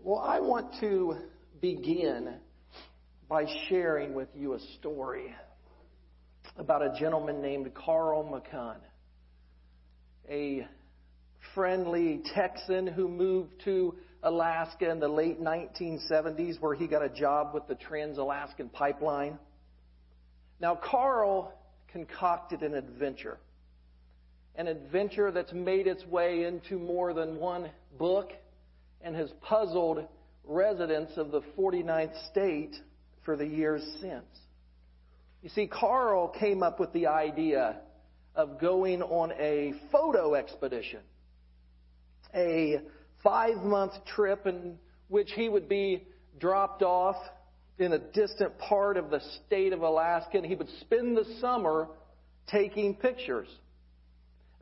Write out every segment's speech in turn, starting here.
Well, I want to begin by sharing with you a story about a gentleman named Carl McCunn, a friendly Texan who moved to Alaska in the late 1970s where he got a job with the Trans-Alaskan Pipeline. Now, Carl concocted an adventure. An adventure that's made its way into more than one book and has puzzled residents of the 49th state for the years since. You see, Carl came up with the idea of going on a photo expedition, a five month trip in which he would be dropped off in a distant part of the state of Alaska and he would spend the summer taking pictures.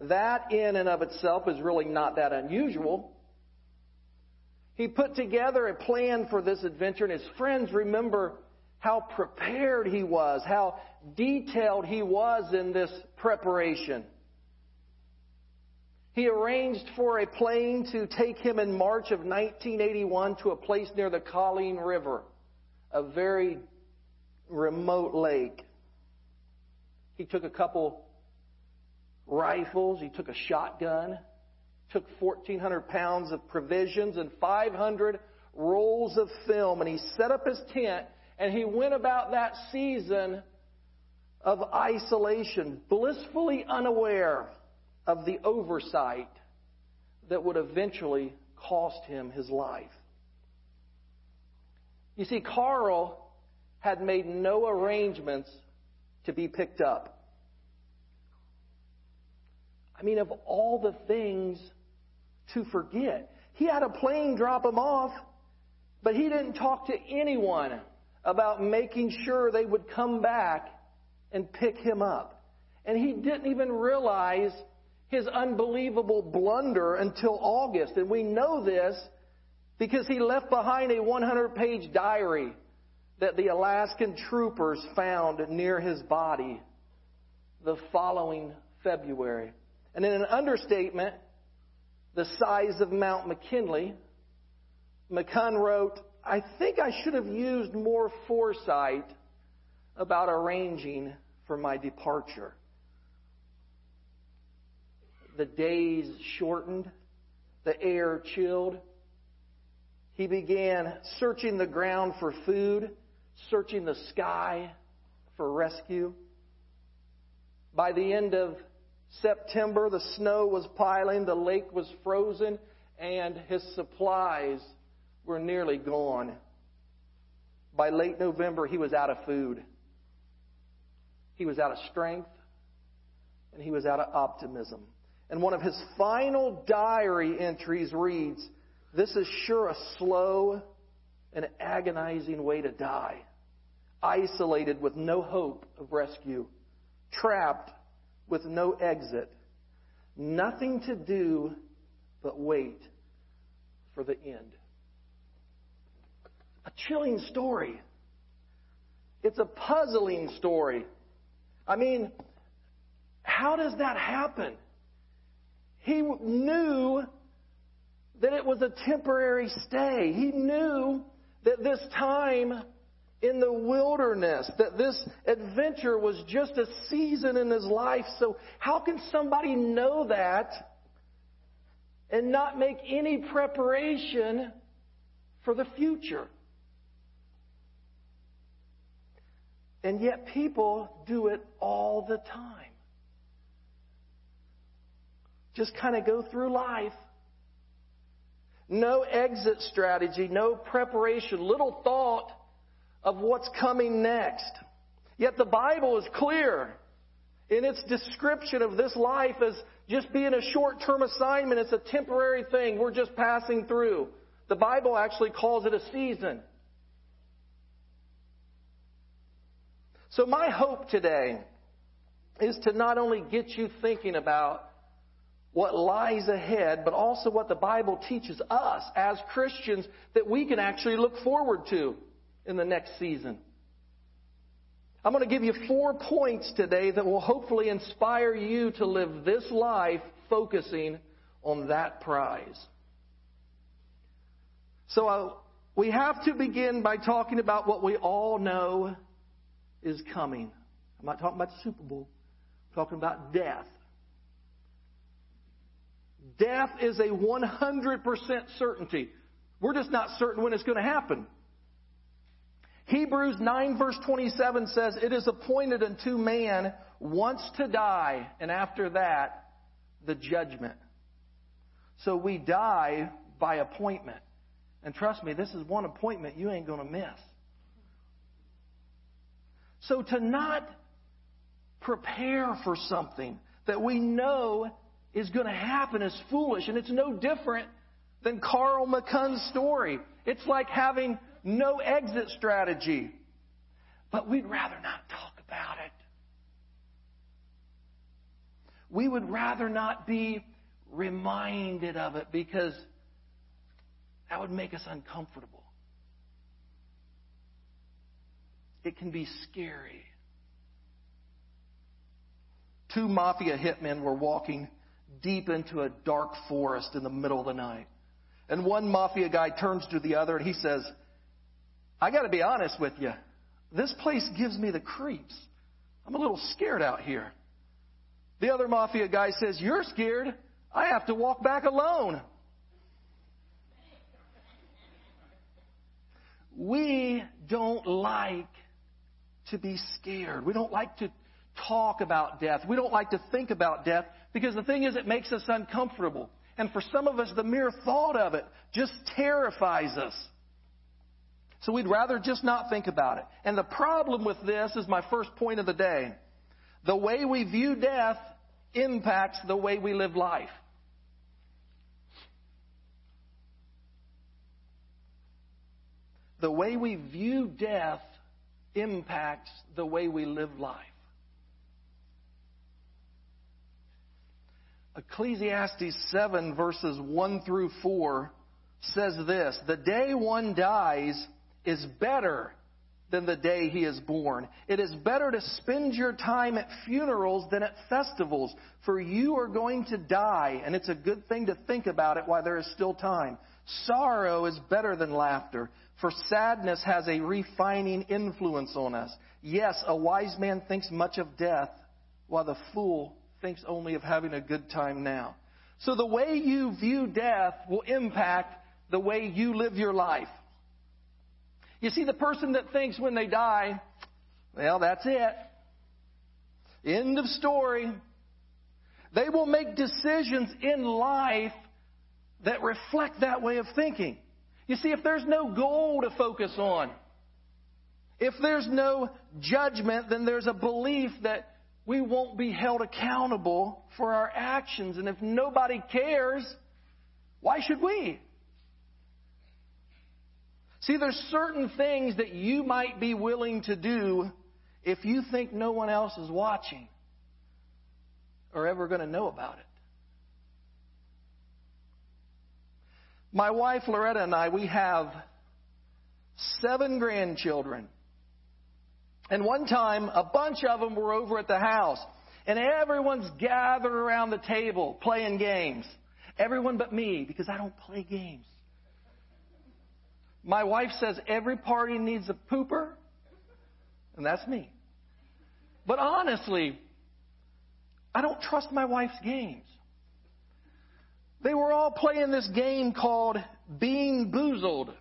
That in and of itself is really not that unusual. He put together a plan for this adventure, and his friends remember how prepared he was, how detailed he was in this preparation. He arranged for a plane to take him in March of 1981 to a place near the Coleen River, a very remote lake. He took a couple rifles, he took a shotgun, took 1,400 pounds of provisions and 500 rolls of film, and he set up his tent and he went about that season of isolation, blissfully unaware of the oversight that would eventually cost him his life. You see, Carl had made no arrangements to be picked up. I mean, of all the things to forget, he had a plane drop him off, but he didn't talk to anyone about making sure they would come back and pick him up. And he didn't even realize his unbelievable blunder until August. And we know this because he left behind a 100 page diary that the Alaskan troopers found near his body the following February. And in an understatement, the size of Mount McKinley, McCunn wrote, I think I should have used more foresight about arranging for my departure. The days shortened, the air chilled. He began searching the ground for food, searching the sky for rescue. By the end of September, the snow was piling, the lake was frozen, and his supplies were nearly gone. By late November, he was out of food. He was out of strength, and he was out of optimism. And one of his final diary entries reads This is sure a slow and agonizing way to die. Isolated with no hope of rescue, trapped with no exit, nothing to do but wait for the end. A chilling story. It's a puzzling story. I mean, how does that happen? He knew that it was a temporary stay. He knew that this time in the wilderness, that this adventure was just a season in his life. So, how can somebody know that and not make any preparation for the future? And yet, people do it all the time. Just kind of go through life. No exit strategy, no preparation, little thought of what's coming next. Yet the Bible is clear in its description of this life as just being a short term assignment. It's a temporary thing. We're just passing through. The Bible actually calls it a season. So, my hope today is to not only get you thinking about what lies ahead, but also what the Bible teaches us as Christians that we can actually look forward to in the next season. I'm going to give you four points today that will hopefully inspire you to live this life focusing on that prize. So uh, we have to begin by talking about what we all know is coming. I'm not talking about the Super Bowl. I'm talking about death. Death is a 100% certainty. We're just not certain when it's going to happen. Hebrews 9 verse 27 says, It is appointed unto man once to die, and after that, the judgment. So we die by appointment. And trust me, this is one appointment you ain't going to miss. So to not prepare for something that we know is going to happen is foolish. And it's no different than Carl McCunn's story. It's like having no exit strategy. But we'd rather not talk about it. We would rather not be reminded of it because that would make us uncomfortable. It can be scary. Two mafia hitmen were walking deep into a dark forest in the middle of the night. And one mafia guy turns to the other and he says, I got to be honest with you. This place gives me the creeps. I'm a little scared out here. The other mafia guy says, You're scared. I have to walk back alone. We don't like to be scared. We don't like to talk about death. We don't like to think about death because the thing is, it makes us uncomfortable. And for some of us, the mere thought of it just terrifies us. So we'd rather just not think about it. And the problem with this is my first point of the day. The way we view death impacts the way we live life. The way we view death impacts the way we live life. Ecclesiastes 7, verses 1 through 4 says this The day one dies is better than the day he is born. It is better to spend your time at funerals than at festivals, for you are going to die, and it's a good thing to think about it while there is still time. Sorrow is better than laughter, for sadness has a refining influence on us. Yes, a wise man thinks much of death, while the fool thinks only of having a good time now. So the way you view death will impact the way you live your life. You see, the person that thinks when they die, well, that's it. End of story. They will make decisions in life that reflect that way of thinking. You see, if there's no goal to focus on, if there's no judgment, then there's a belief that we won't be held accountable for our actions. And if nobody cares, why should we? See, there's certain things that you might be willing to do if you think no one else is watching or ever going to know about it. My wife Loretta and I, we have seven grandchildren. And one time, a bunch of them were over at the house, and everyone's gathered around the table playing games. Everyone but me, because I don't play games. My wife says every party needs a pooper, and that's me. But honestly, I don't trust my wife's games. They were all playing this game called Bean Boozled.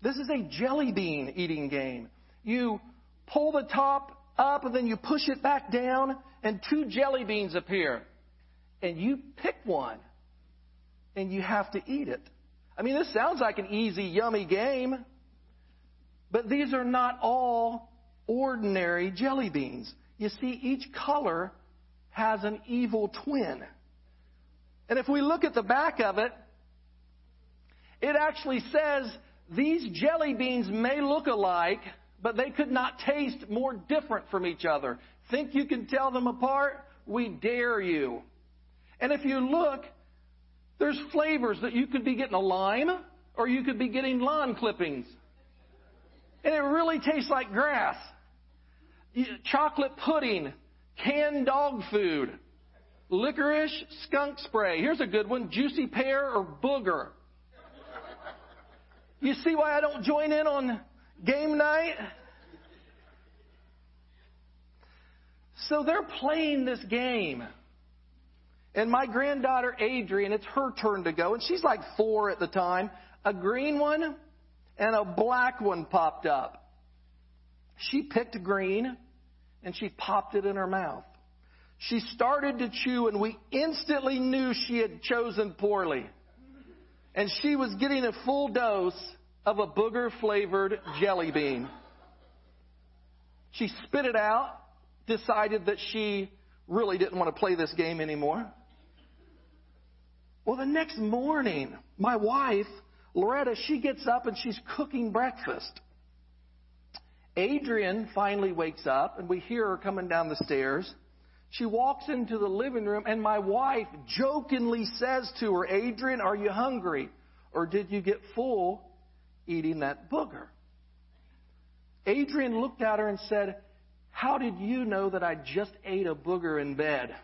This is a jelly bean eating game. You pull the top up and then you push it back down, and two jelly beans appear. And you pick one, and you have to eat it. I mean, this sounds like an easy, yummy game, but these are not all ordinary jelly beans. You see, each color has an evil twin. And if we look at the back of it, it actually says these jelly beans may look alike, but they could not taste more different from each other. Think you can tell them apart? We dare you. And if you look, there's flavors that you could be getting a lime or you could be getting lawn clippings. And it really tastes like grass. Chocolate pudding, canned dog food. licorice, skunk spray. Here's a good one juicy pear or booger. You see why I don't join in on game night? So they're playing this game. And my granddaughter Adrian, it's her turn to go, and she's like four at the time. A green one and a black one popped up. She picked green and she popped it in her mouth. She started to chew, and we instantly knew she had chosen poorly. And she was getting a full dose of a booger flavored jelly bean. She spit it out, decided that she really didn't want to play this game anymore. Well, the next morning, my wife, Loretta, she gets up and she's cooking breakfast. Adrian finally wakes up, and we hear her coming down the stairs. She walks into the living room, and my wife jokingly says to her, Adrian, are you hungry? Or did you get full eating that booger? Adrian looked at her and said, How did you know that I just ate a booger in bed?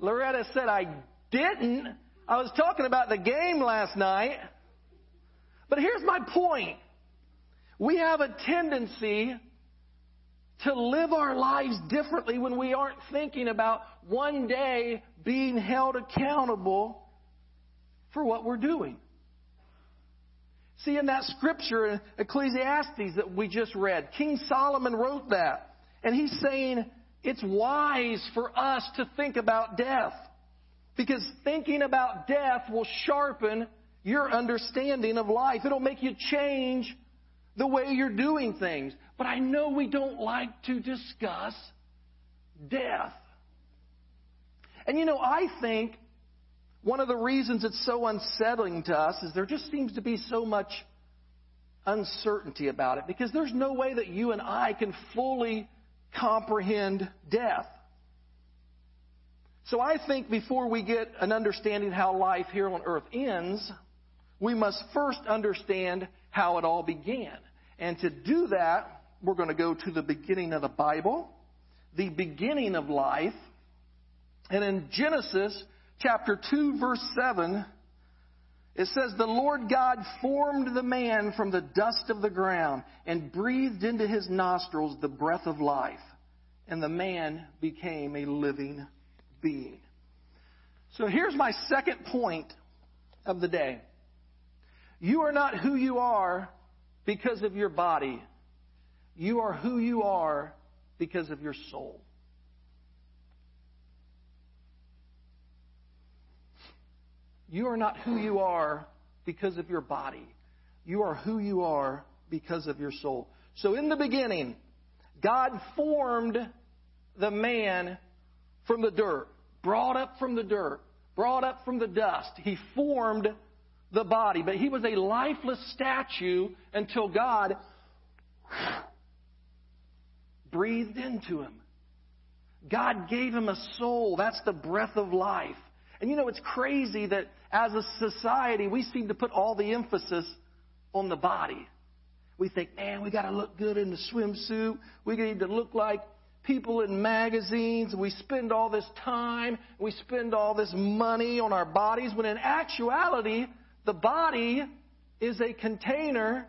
Loretta said, I didn't. I was talking about the game last night. But here's my point. We have a tendency to live our lives differently when we aren't thinking about one day being held accountable for what we're doing. See, in that scripture, Ecclesiastes, that we just read, King Solomon wrote that. And he's saying it's wise for us to think about death. Because thinking about death will sharpen your understanding of life. It'll make you change the way you're doing things. But I know we don't like to discuss death. And you know, I think one of the reasons it's so unsettling to us is there just seems to be so much uncertainty about it because there's no way that you and I can fully comprehend death. So I think before we get an understanding how life here on earth ends, we must first understand how it all began. And to do that, we're going to go to the beginning of the Bible, the beginning of life. And in Genesis chapter 2, verse 7, it says, The Lord God formed the man from the dust of the ground and breathed into his nostrils the breath of life, and the man became a living being. So here's my second point of the day. You are not who you are because of your body. You are who you are because of your soul. You are not who you are because of your body. You are who you are because of your soul. So in the beginning, God formed the man from the dirt, brought up from the dirt, brought up from the dust. He formed the body, but he was a lifeless statue until God breathed into him. God gave him a soul. That's the breath of life. And you know, it's crazy that as a society, we seem to put all the emphasis on the body. We think, man, we got to look good in the swimsuit. We need to look like people in magazines. We spend all this time, we spend all this money on our bodies, when in actuality, the body is a container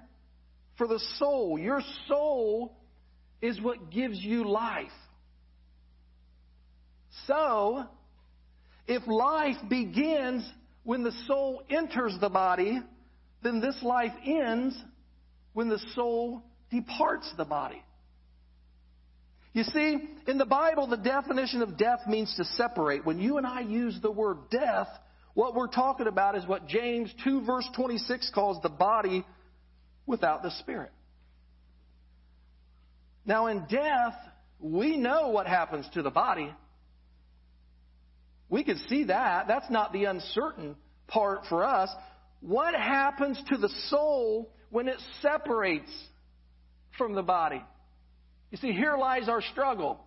for the soul. Your soul is what gives you life. So, if life begins when the soul enters the body, then this life ends when the soul departs the body. You see, in the Bible, the definition of death means to separate. When you and I use the word death, what we're talking about is what James 2 verse 26 calls the body without the spirit. Now in death, we know what happens to the body. We can see that. That's not the uncertain part for us. What happens to the soul when it separates from the body? You see, here lies our struggle.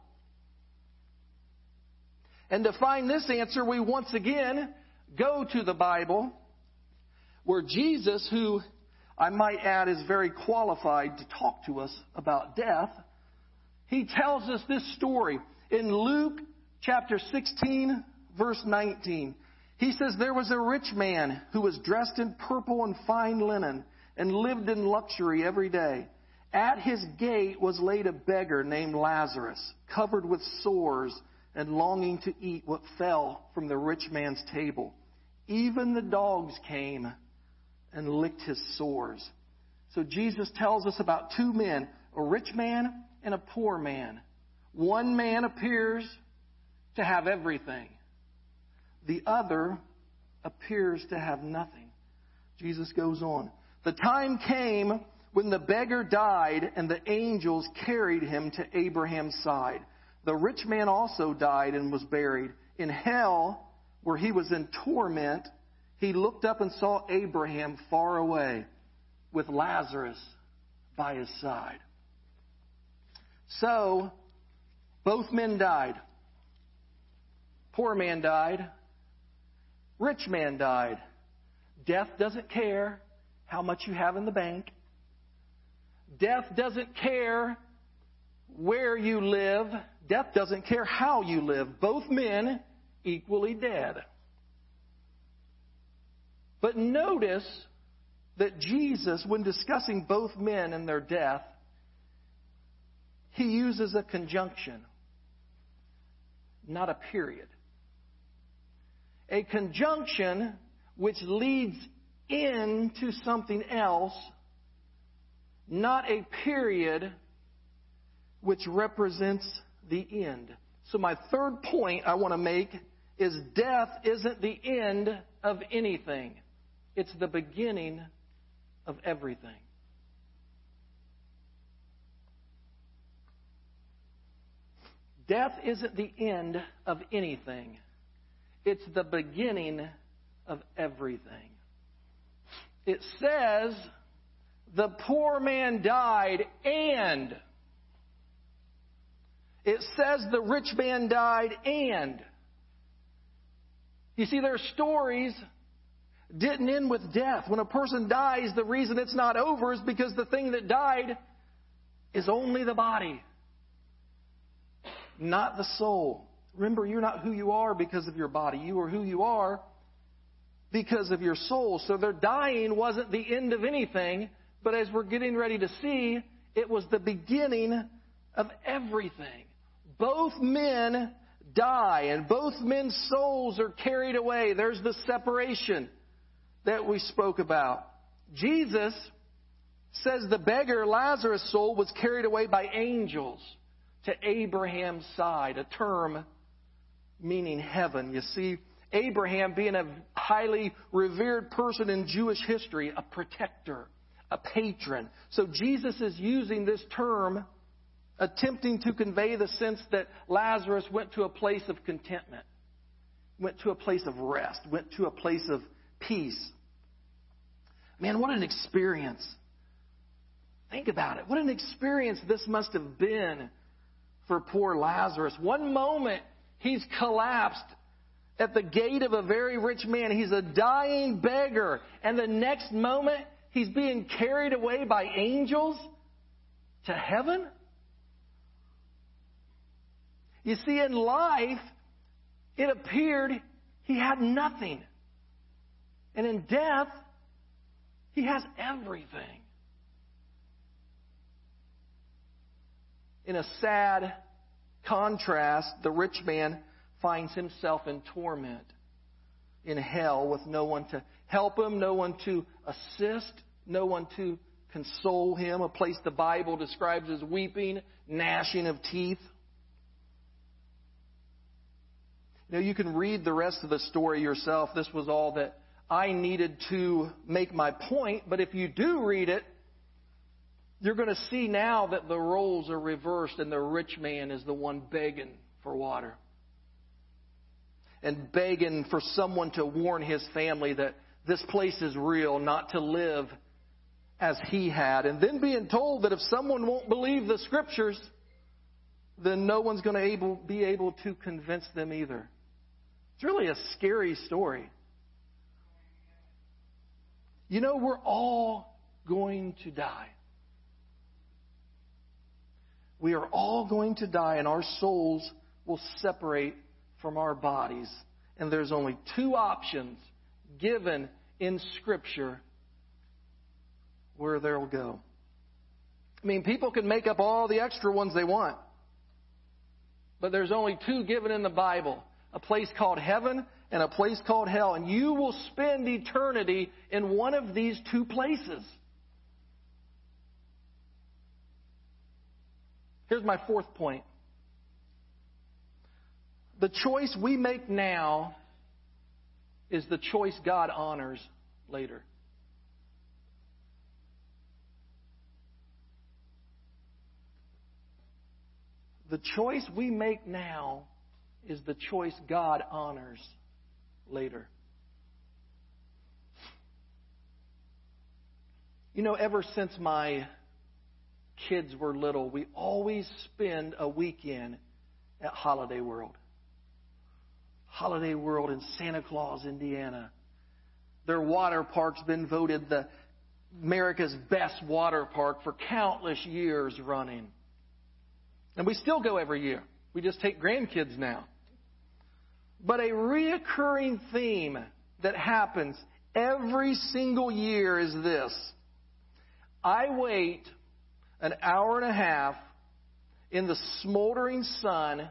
And to find this answer, we once again go to the Bible where Jesus, who I might add is very qualified to talk to us about death, he tells us this story. In Luke chapter 16, verse 19, he says, There was a rich man who was dressed in purple and fine linen and lived in luxury every day. At his gate was laid a beggar named Lazarus, covered with sores and longing to eat what fell from the rich man's table. Even the dogs came and licked his sores. So Jesus tells us about two men, a rich man and a poor man. One man appears to have everything. The other appears to have nothing. Jesus goes on. The time came when the beggar died and the angels carried him to Abraham's side. The rich man also died and was buried. In hell, where he was in torment, he looked up and saw Abraham far away with Lazarus by his side. So, both men died. Poor man died. Rich man died. Death doesn't care how much you have in the bank. Death doesn't care where you live. Death doesn't care how you live. Both men equally dead. But notice that Jesus, when discussing both men and their death, he uses a conjunction, not a period. A conjunction which leads into something else not a period which represents the end. So, my third point I want to make is death isn't the end of anything, it's the beginning of everything. Death isn't the end of anything. It's the beginning of everything. It says the poor man died and it says the rich man died and. You see their stories didn't end with death. When a person dies the reason it's not over is because the thing that died is only the body not the soul remember you're not who you are because of your body you are who you are because of your soul so their dying wasn't the end of anything but as we're getting ready to see, it was the beginning of everything. Both men die, and both men's souls are carried away. There's the separation that we spoke about. Jesus says the beggar Lazarus' soul was carried away by angels to Abraham's side, a term meaning heaven. You see, Abraham being a highly revered person in Jewish history, a protector, a patron. So Jesus is using this term, attempting to convey the sense that Lazarus went to a place of contentment, went to a place of rest, went to a place of peace. Man, what an experience. Think about it. What an experience this must have been for poor Lazarus. One moment, he's collapsed at the gate of a very rich man. He's a dying beggar. And the next moment, He's being carried away by angels to heaven? You see, in life, it appeared he had nothing. And in death, he has everything. In a sad contrast, the rich man finds himself in torment in hell with no one to help him, no one to assist, no one to console him, a place the Bible describes as weeping, gnashing of teeth. Now, you can read the rest of the story yourself. This was all that I needed to make my point, but if you do read it, you're going to see now that the roles are reversed and the rich man is the one begging for water and begging for someone to warn his family that this place is real, not to live as he had. And then being told that if someone won't believe the scriptures, then no one's going to able, be able to convince them either. It's really a scary story. You know, we're all going to die. We are all going to die, and our souls will separate from our bodies. And there's only two options given in Scripture where they'll go. I mean, people can make up all the extra ones they want. But there's only two given in the Bible a place called heaven and a place called hell. And you will spend eternity in one of these two places. Here's my fourth point the choice we make now is the choice God honors later. The choice we make now is the choice God honors later. You know, ever since my kids were little, we always spend a weekend at Holiday World. Holiday World in Santa Claus, Indiana. Their water park's been voted the America's best water park for countless years running. And we still go every year. We just take grandkids now. But a reoccurring theme that happens every single year is this. I wait an hour and a half in the smoldering sun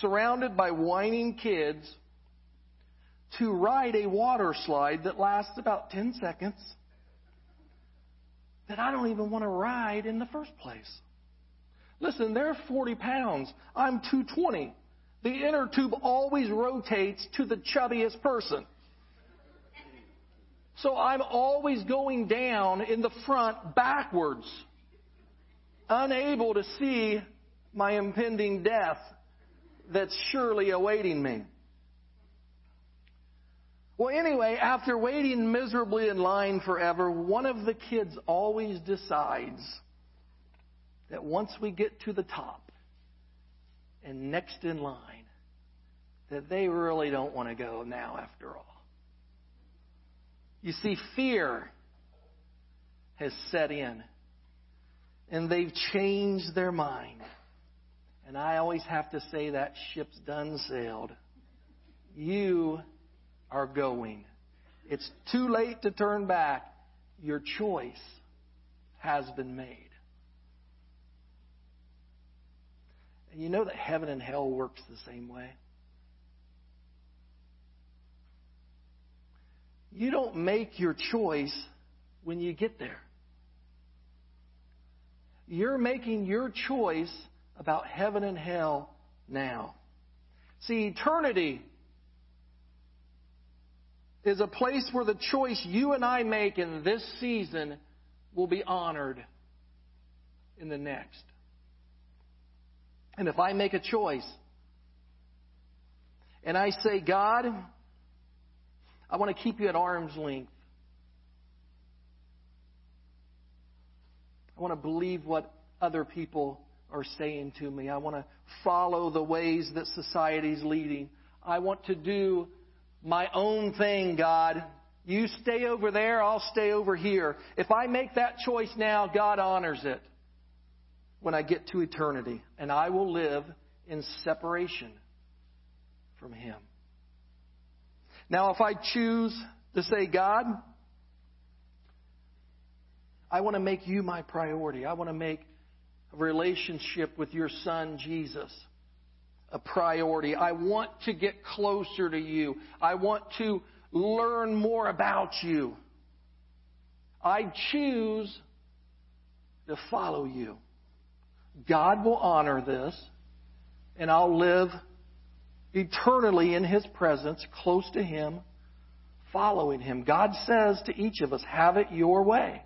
surrounded by whining kids to ride a water slide that lasts about 10 seconds that I don't even want to ride in the first place. Listen, they're 40 pounds. I'm 220. The inner tube always rotates to the chubbiest person. So I'm always going down in the front backwards, unable to see my impending death that's surely awaiting me. Well, anyway, after waiting miserably in line forever, one of the kids always decides that once we get to the top and next in line, that they really don't want to go now after all. You see, fear has set in, and they've changed their mind. And I always have to say that ship's done sailed. You are going. It's too late to turn back. Your choice has been made. And you know that heaven and hell works the same way. You don't make your choice when you get there. You're making your choice about heaven and hell now. See, eternity is a place where the choice you and I make in this season will be honored in the next. And if I make a choice and I say, God, I want to keep you at arm's length. Want to believe what other people are saying to me. I want to follow the ways that society's leading. I want to do my own thing, God. You stay over there, I'll stay over here. If I make that choice now, God honors it when I get to eternity, and I will live in separation from Him. Now, if I choose to say, God, I want to make you my priority, I want to make a relationship with your Son, Jesus, a priority. I want to get closer to you. I want to learn more about you. I choose to follow you. God will honor this, and I'll live eternally in His presence, close to Him, following Him. God says to each of us, have it your way.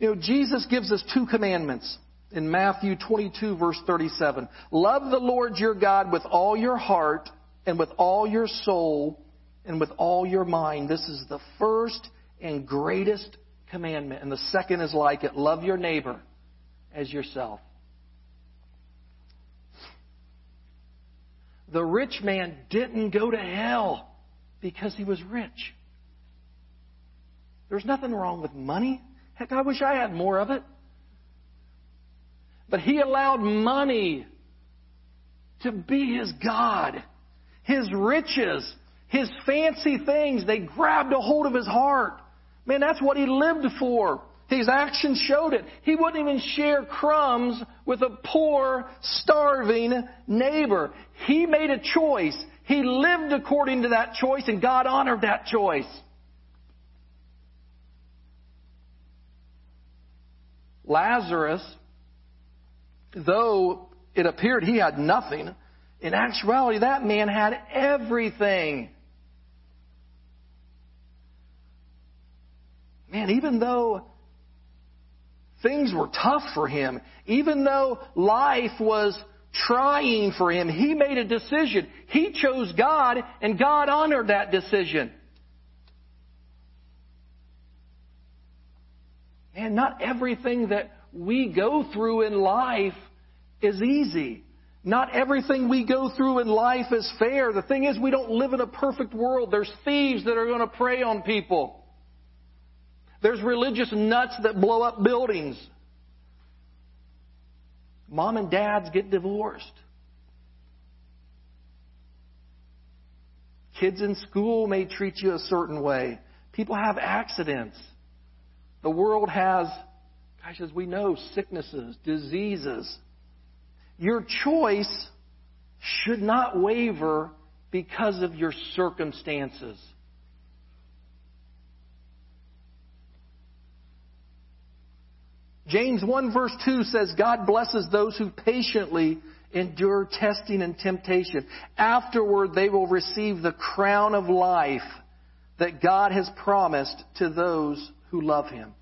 You know, Jesus gives us two commandments in Matthew 22, verse 37. Love the Lord your God with all your heart and with all your soul and with all your mind. This is the first and greatest commandment. And the second is like it love your neighbor as yourself. The rich man didn't go to hell because he was rich. There's nothing wrong with money. Heck, I wish I had more of it. But he allowed money to be his God. His riches, his fancy things, they grabbed a hold of his heart. Man, that's what he lived for. His actions showed it. He wouldn't even share crumbs with a poor, starving neighbor. He made a choice. He lived according to that choice, and God honored that choice. Lazarus, though it appeared he had nothing, in actuality, that man had everything. Man, even though things were tough for him, even though life was trying for him, he made a decision. He chose God, and God honored that decision. And not everything that we go through in life is easy. Not everything we go through in life is fair. The thing is, we don't live in a perfect world. There's thieves that are going to prey on people. There's religious nuts that blow up buildings. Mom and dads get divorced. Kids in school may treat you a certain way. People have accidents. The world has, gosh, as we know, sicknesses, diseases. Your choice should not waver because of your circumstances. James 1 verse 2 says, God blesses those who patiently endure testing and temptation. Afterward, they will receive the crown of life that God has promised to those who love Him.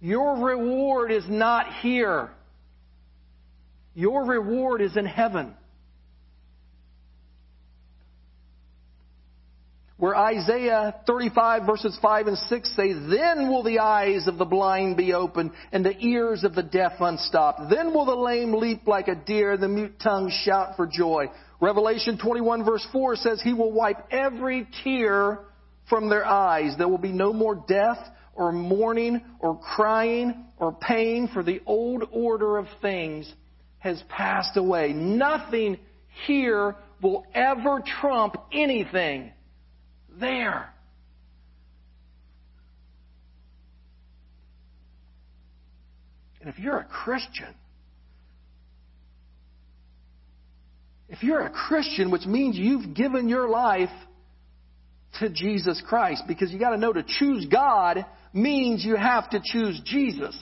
Your reward is not here. Your reward is in heaven. Where Isaiah 35 verses 5 and 6 say, Then will the eyes of the blind be opened and the ears of the deaf unstopped. Then will the lame leap like a deer, the mute tongue shout for joy. Revelation 21 verse 4 says, He will wipe every tear from their eyes. There will be no more death or mourning or crying or pain for the old order of things has passed away. Nothing here will ever trump anything there. And if you're a Christian, if you're a Christian, which means you've given your life to Jesus Christ, because you got to know to choose God means you have to choose Jesus.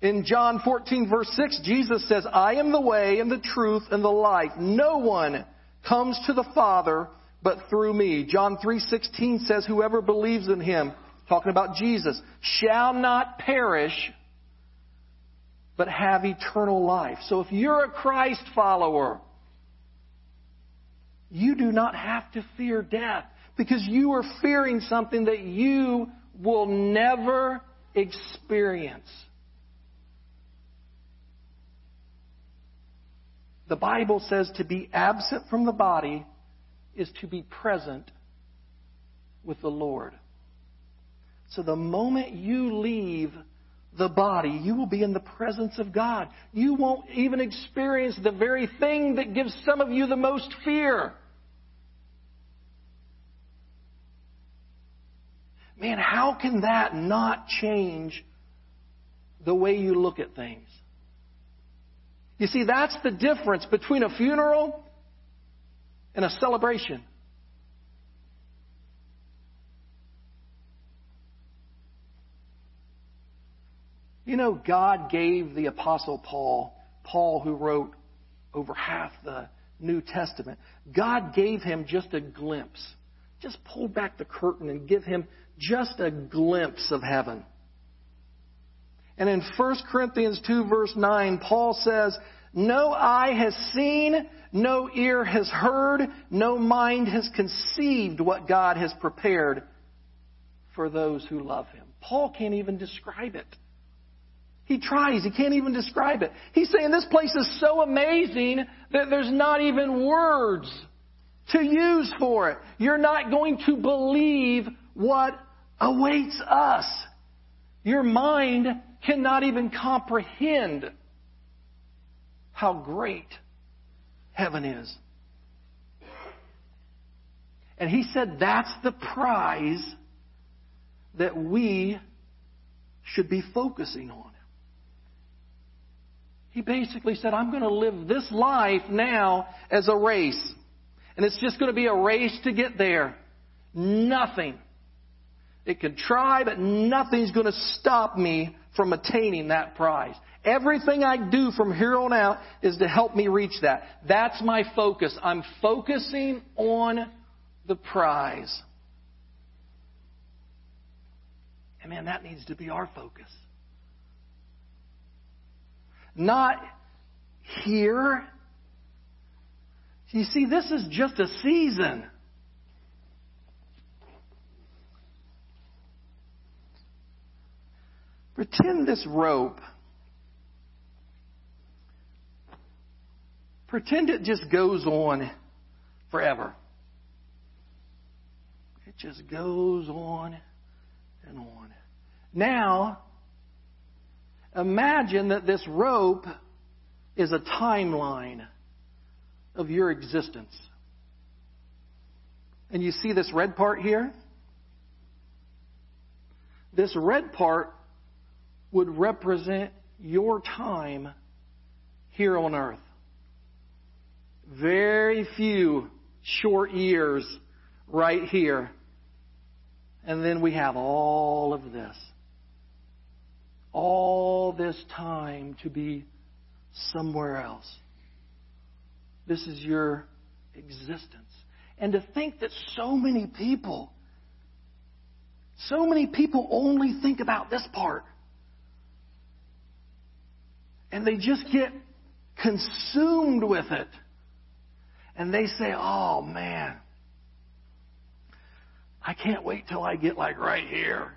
In John 14 verse 6, Jesus says, I am the way and the truth and the life. No one comes to the Father but through me. John 3:16 says whoever believes in him, talking about Jesus, shall not perish but have eternal life. So if you're a Christ follower, you do not have to fear death because you are fearing something that you will never experience. The Bible says to be absent from the body is to be present with the Lord. So the moment you leave the body, you will be in the presence of God. You won't even experience the very thing that gives some of you the most fear. Man, how can that not change the way you look at things? You see, that's the difference between a funeral and a celebration. You know, God gave the Apostle Paul, Paul who wrote over half the New Testament, God gave him just a glimpse. Just pull back the curtain and give him just a glimpse of heaven. And in 1 Corinthians 2, verse 9, Paul says, No eye has seen, no ear has heard, no mind has conceived what God has prepared for those who love him. Paul can't even describe it. He tries, he can't even describe it. He's saying this place is so amazing that there's not even words to use for it. You're not going to believe what awaits us. Your mind cannot even comprehend how great heaven is. And he said that's the prize that we should be focusing on. He basically said, I'm going to live this life now as a race. And it's just going to be a race to get there. Nothing. It can try, but nothing's going to stop me from attaining that prize. Everything I do from here on out is to help me reach that. That's my focus. I'm focusing on the prize. And man, that needs to be our focus. Not here. You see, this is just a season. Pretend this rope. Pretend it just goes on forever. It just goes on and on. Now, imagine that this rope is a timeline of your existence. And you see this red part here? This red part would represent your time here on earth. Very few short years right here. And then we have all of this. All this time to be somewhere else. This is your existence. And to think that so many people, so many people only think about this part. And they just get consumed with it. And they say, oh man, I can't wait till I get like right here.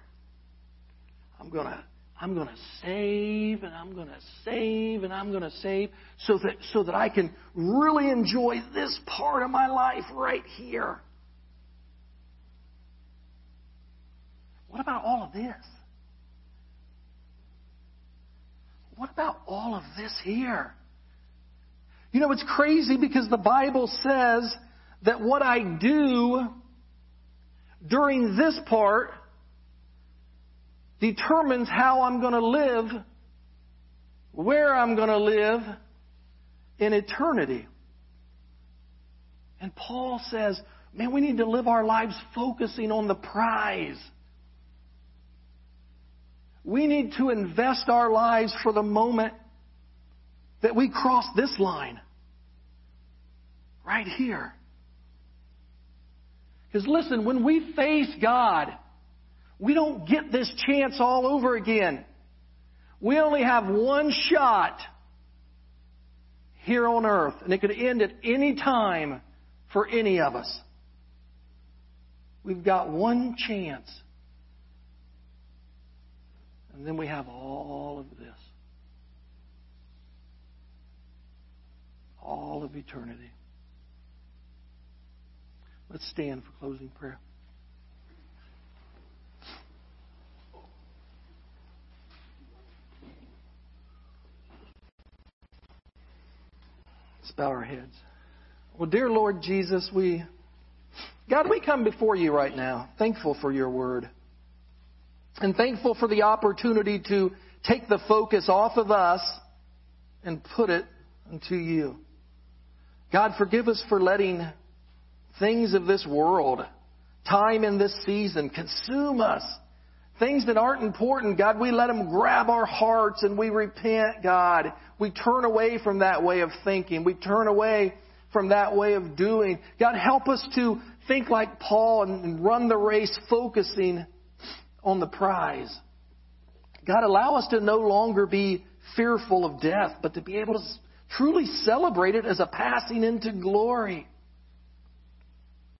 I'm going to I'm going to save and I'm going to save and I'm going to save so that so that I can really enjoy this part of my life right here. What about all of this? What about all of this here? You know, it's crazy because the Bible says that what I do during this part determines how I'm going to live, where I'm going to live in eternity. And Paul says, man, we need to live our lives focusing on the prize. We need to invest our lives for the moment that we cross this line. Right here. Because listen, when we face God, we don't get this chance all over again. We only have one shot here on earth, and it could end at any time for any of us. We've got one chance. And then we have all of this. All of eternity. Let's stand for closing prayer. Bow our heads. Well, dear Lord Jesus, we, God, we come before you right now, thankful for your word. And thankful for the opportunity to take the focus off of us and put it into you. God, forgive us for letting things of this world, time in this season, consume us. Things that aren't important, God, we let them grab our hearts and we repent, God. We turn away from that way of thinking. We turn away from that way of doing. God, help us to think like Paul and run the race focusing on the prize. God, allow us to no longer be fearful of death, but to be able to truly celebrate it as a passing into glory.